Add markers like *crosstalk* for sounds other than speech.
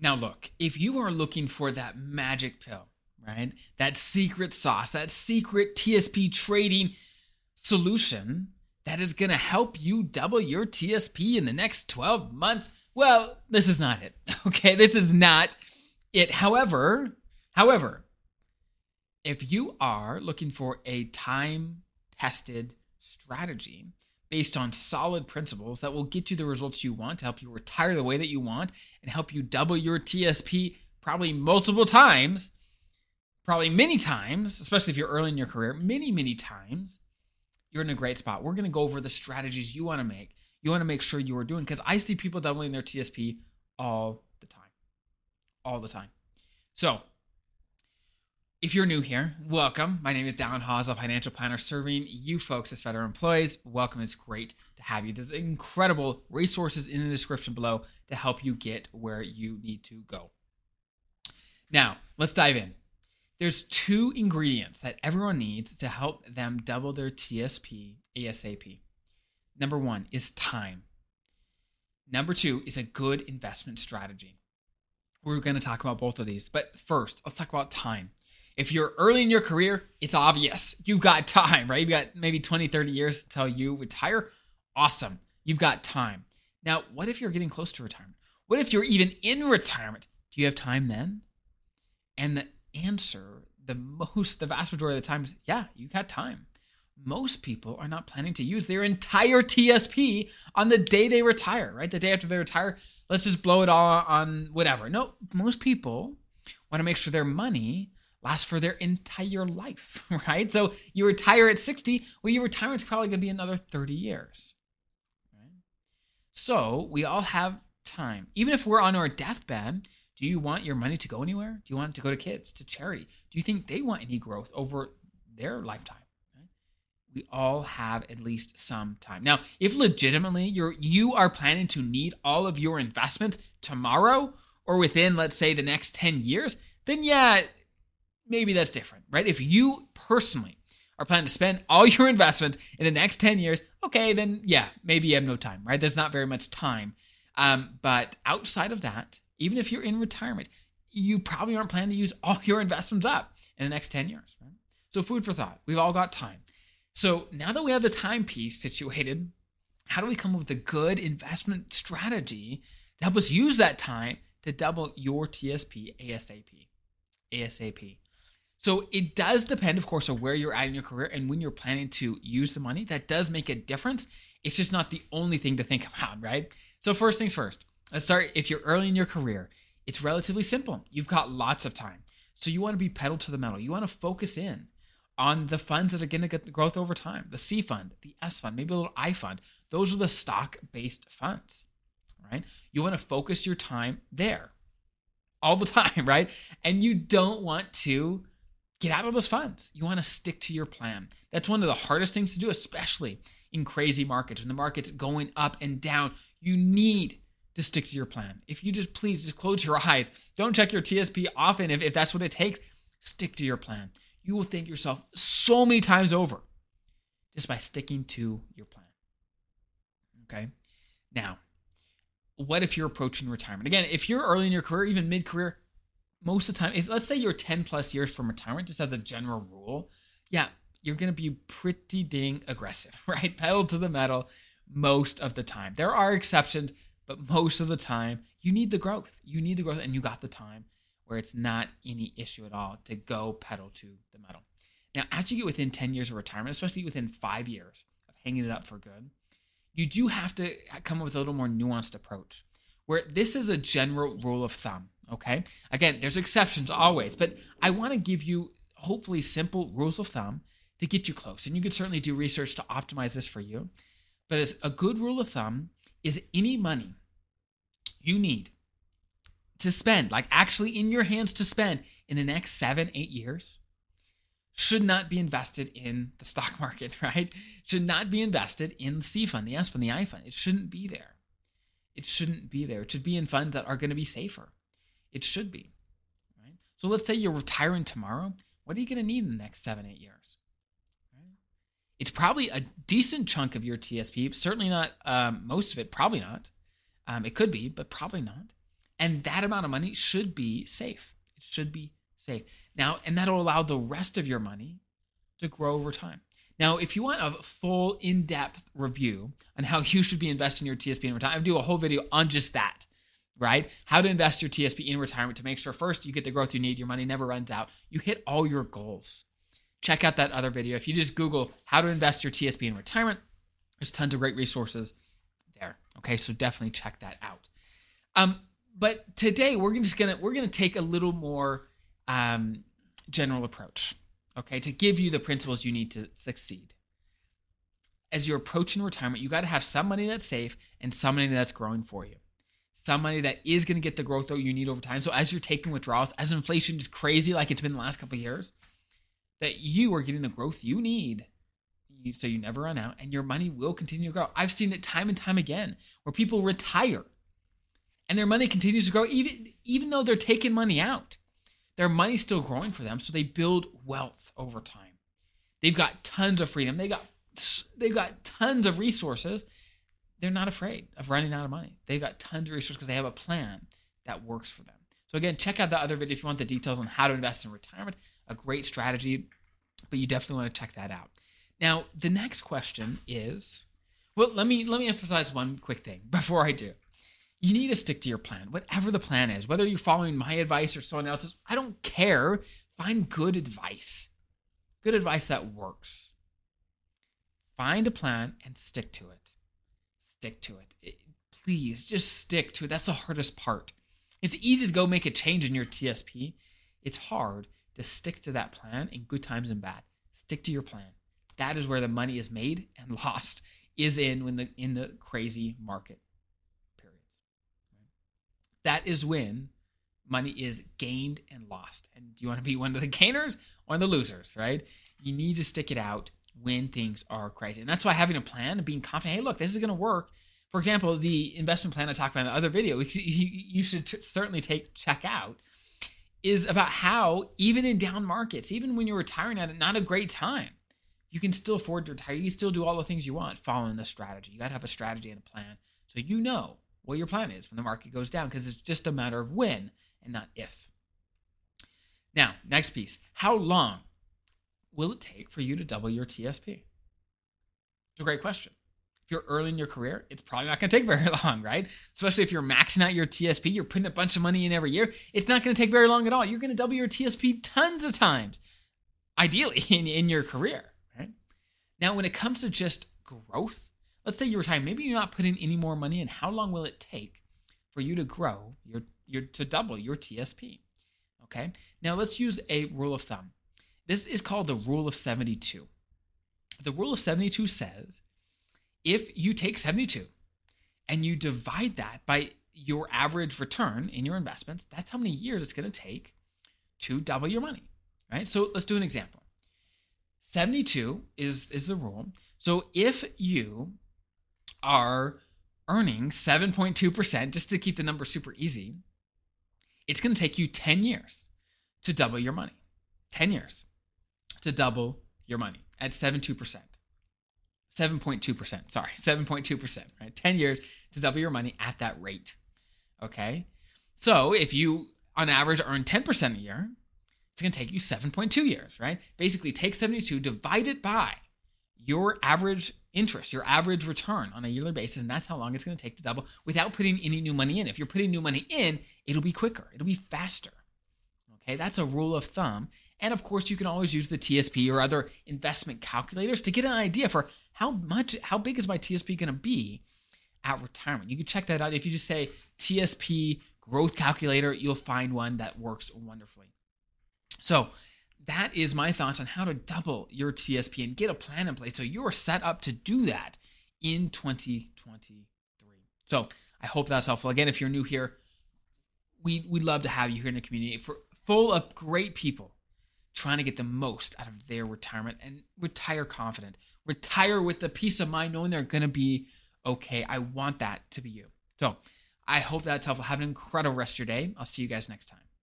Now, look, if you are looking for that magic pill, right, that secret sauce, that secret TSP trading solution that is going to help you double your TSP in the next 12 months, well, this is not it. *laughs* Okay, this is not it. However, however, if you are looking for a time tested strategy based on solid principles that will get you the results you want to help you retire the way that you want and help you double your TSP probably multiple times, probably many times, especially if you're early in your career, many, many times, you're in a great spot. We're going to go over the strategies you want to make. You want to make sure you are doing because I see people doubling their TSP all the time. All the time. So, if you're new here, welcome. My name is Dallin Hawes, a financial planner serving you folks as federal employees. Welcome. It's great to have you. There's incredible resources in the description below to help you get where you need to go. Now, let's dive in. There's two ingredients that everyone needs to help them double their TSP ASAP. Number one is time. Number two is a good investment strategy. We're going to talk about both of these. But first, let's talk about time. If you're early in your career, it's obvious. You've got time, right? You've got maybe 20, 30 years until you retire. Awesome. You've got time. Now, what if you're getting close to retirement? What if you're even in retirement? Do you have time then? And the answer, the most, the vast majority of the time is yeah, you got time. Most people are not planning to use their entire TSP on the day they retire, right? The day after they retire, let's just blow it all on whatever. No, most people want to make sure their money for their entire life, *laughs* right? So you retire at 60, well, your retirement's probably going to be another 30 years. Right? So we all have time. Even if we're on our deathbed, do you want your money to go anywhere? Do you want it to go to kids, to charity? Do you think they want any growth over their lifetime? We all have at least some time. Now, if legitimately you're you are planning to need all of your investments tomorrow or within, let's say, the next 10 years, then yeah, maybe that's different, right? If you personally are planning to spend all *laughs* your investments in the next 10 years, okay, then yeah, maybe you have no time, right? There's not very much time. Um, but outside of that, even if you're in retirement, you probably aren't planning to use *laughs* all your investments up in the next 10 years, right? So, food for thought. We've all got time. So, now that we have the time piece situated, how do we come up with a good investment strategy to help us use that time to double your TSP ASAP? ASAP. So it does depend, of course, on where you're at in your career and when you're planning to use the money. That does make a difference. It's just not the only thing to think *laughs* about, right? So first things first. Let's start. If you're early in your career, it's relatively simple. You've got lots of time. So you want to be pedal to the metal. You want to focus in on the funds that are going to get the growth over time. The C fund, the S fund, maybe a little I fund. Those are the stock-based funds, right? You want to focus your time there all the *laughs* time, right? And you don't want to get out of those funds. You want to stick to your plan. That's one of the hardest things to do, especially in crazy markets. When the market's going up and down, you need to stick to your plan. If you just please just close your *laughs* eyes, don't check your TSP often if, if that's what it takes, stick to your plan. You will thank yourself so many times over just by sticking to your plan. Okay. Now, what if you're approaching retirement? Again, if you're early in your career, even mid career, most of the time, if let's say you're 10 plus years from retirement, just as a general rule, yeah, you're going to be pretty dang aggressive, *laughs* right? Pedal to the metal most of the time. There are exceptions, but most of the time, you need the growth. You need the growth, and you got the time where it's not any issue at all to go pedal to the metal. Now, as you get within 10 years of retirement, especially within five years of hanging it up for good, you do have to come up with a little more nuanced approach where this is a general rule of thumb. Okay. Again, there's exceptions always, but I want to give you hopefully simple rules of thumb to get you close. And you can certainly do research to optimize this for you. But as a good rule of thumb is any money you need to spend, like actually in your hands to spend in the next seven, eight years, should not be invested in the stock *laughs* market, right? Should not be invested in the C fund, the S fund, the I fund. It shouldn't be there. It shouldn't be there. It should be in funds that are going to be safer. It should be. Right? So let's say you're retiring tomorrow. What are you going to need in the next seven, eight years? Right? It's probably a decent chunk of your TSP. Certainly not um, most of it. Probably not. Um, it could be, but probably not. And that amount of money should be safe. It should be safe. Now, and that'll allow the rest of your money to grow over time. Now, if you want a full in depth review on how you should be investing your TSP in retirement, I do a whole video on just that, right? How to invest your TSP in retirement to make sure first you get the growth you need, your money never runs out, you hit all your goals. Check out that other video. If you just Google how to invest your TSP in retirement, there's tons of great resources there. Okay, so definitely check that out. Um, but today we're just gonna we're gonna take a little more um, general approach okay, to give you the principles you need to succeed. As you're approaching retirement, you got to have some money that's safe and some money that's growing for you. Some money that is going to get the growth that you need over time. So as you're taking withdrawals, as inflation is crazy like it's been the last couple years, that you are getting the growth you need so you never run out and your money will continue to grow. I've seen it time and time again where people retire and their money continues to grow even even though they're taking money out their money's still growing for them, so they build wealth over time. They've got tons of freedom. They got they've got tons of resources. They're not afraid of running out of money. They've got tons of resources because they have a plan that works for them. So again, check out the other video if you want the details on how to invest in retirement. A great strategy, but you definitely want to check that out. Now, the next question is, well, let me let me emphasize one quick thing *laughs* before I do you need to stick to your plan, whatever the plan is, whether you're following my advice or someone else's. I don't care. Find good advice, good advice that works. Find a plan and stick to it. Stick to it. Please just stick to it. That's the hardest part. It's easy to go make a change in your TSP. It's hard to stick to that plan in good times and bad. Stick to your plan. That is where the money is made and *laughs* lost is in when the in the crazy market that is when money is gained and lost. And do you want to be one of the gainers or the losers, right? You need to stick it out when things are crazy. And that's why having a plan and being confident, hey, look, this is going to work. For example, the investment plan I talked about in the other video, you should t- certainly take check out, is about how even in down markets, even when you're retiring at not a great time, you can still afford to retire. You can still do all the things you want following the strategy. You got to have a strategy and a plan so you know what your plan is when the market goes down because it's just a matter of when and not if. Now, next piece how long will it take for you to double your TSP? It's a great question. If you're early in your career, it's probably not going to take very *laughs* long, right? Especially if you're maxing out your TSP, you're putting a bunch of money in every year. It's not going to take very long at all. You're going to double your TSP tons of times, ideally, *laughs* in, in your career, right? Now, when it comes to just growth, let's say you're retiring, maybe you're not putting any more money in. How long will it take for you to grow your, your to double your TSP? Okay. Now let's use a rule of thumb. This is called the rule of 72. The rule of 72 says if you take 72 and you divide that by your average return in your investments, that's how many years it's going to take to double your money, right? So let's do an example. 72 is is the rule. So if you are earning 7.2%, just to keep the number super easy, it's going to take you 10 years to double your money. 10 years to double your money at 7.2%. 7.2%, sorry, 7.2%, right? 10 years to double your money at that rate. Okay? So if you, on average, earn 10% a year, it's going to take you 7.2 years, right? Basically, take 72, divide it by your average interest, your average return on a yearly basis, and that's how long it's going to take to double without putting any new money in. If you're putting new money in, it'll be quicker, it'll be faster. Okay, that's a rule of thumb. And of course, you can always use the TSP or other investment calculators to get an idea for how much, how big is my TSP going to be at retirement. You can check that out. If you just say TSP growth calculator, you'll find one that works wonderfully. So, that is my thoughts on how to double your TSP and get a plan in place so you're set up to do that in 2023. So I hope that's helpful. Again, if you're new here, we, we'd love to have you here in the community for full of great people trying to get the most out of their retirement and retire confident. Retire with the peace of mind knowing they're going to be okay. I want that to be you. So I hope that's helpful. Have an incredible rest of your day. I'll see you guys next time.